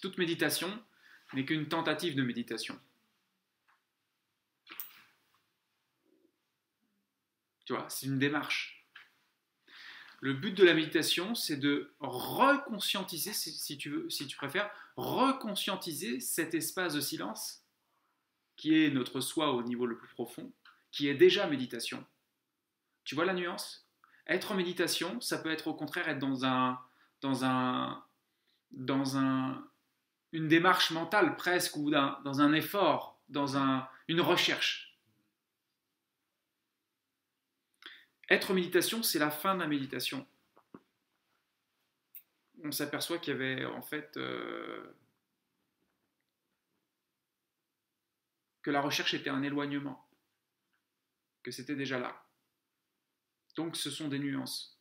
toute méditation n'est qu'une tentative de méditation. Tu vois, c'est une démarche. Le but de la méditation, c'est de reconscientiser, si tu si tu préfères, reconscientiser cet espace de silence qui est notre soi au niveau le plus profond, qui est déjà méditation. Tu vois la nuance? Être en méditation, ça peut être au contraire être dans un dans un dans un une démarche mentale presque ou dans un effort, dans un, une recherche. Être méditation, c'est la fin de la méditation. On s'aperçoit qu'il y avait en fait euh, que la recherche était un éloignement, que c'était déjà là. Donc ce sont des nuances.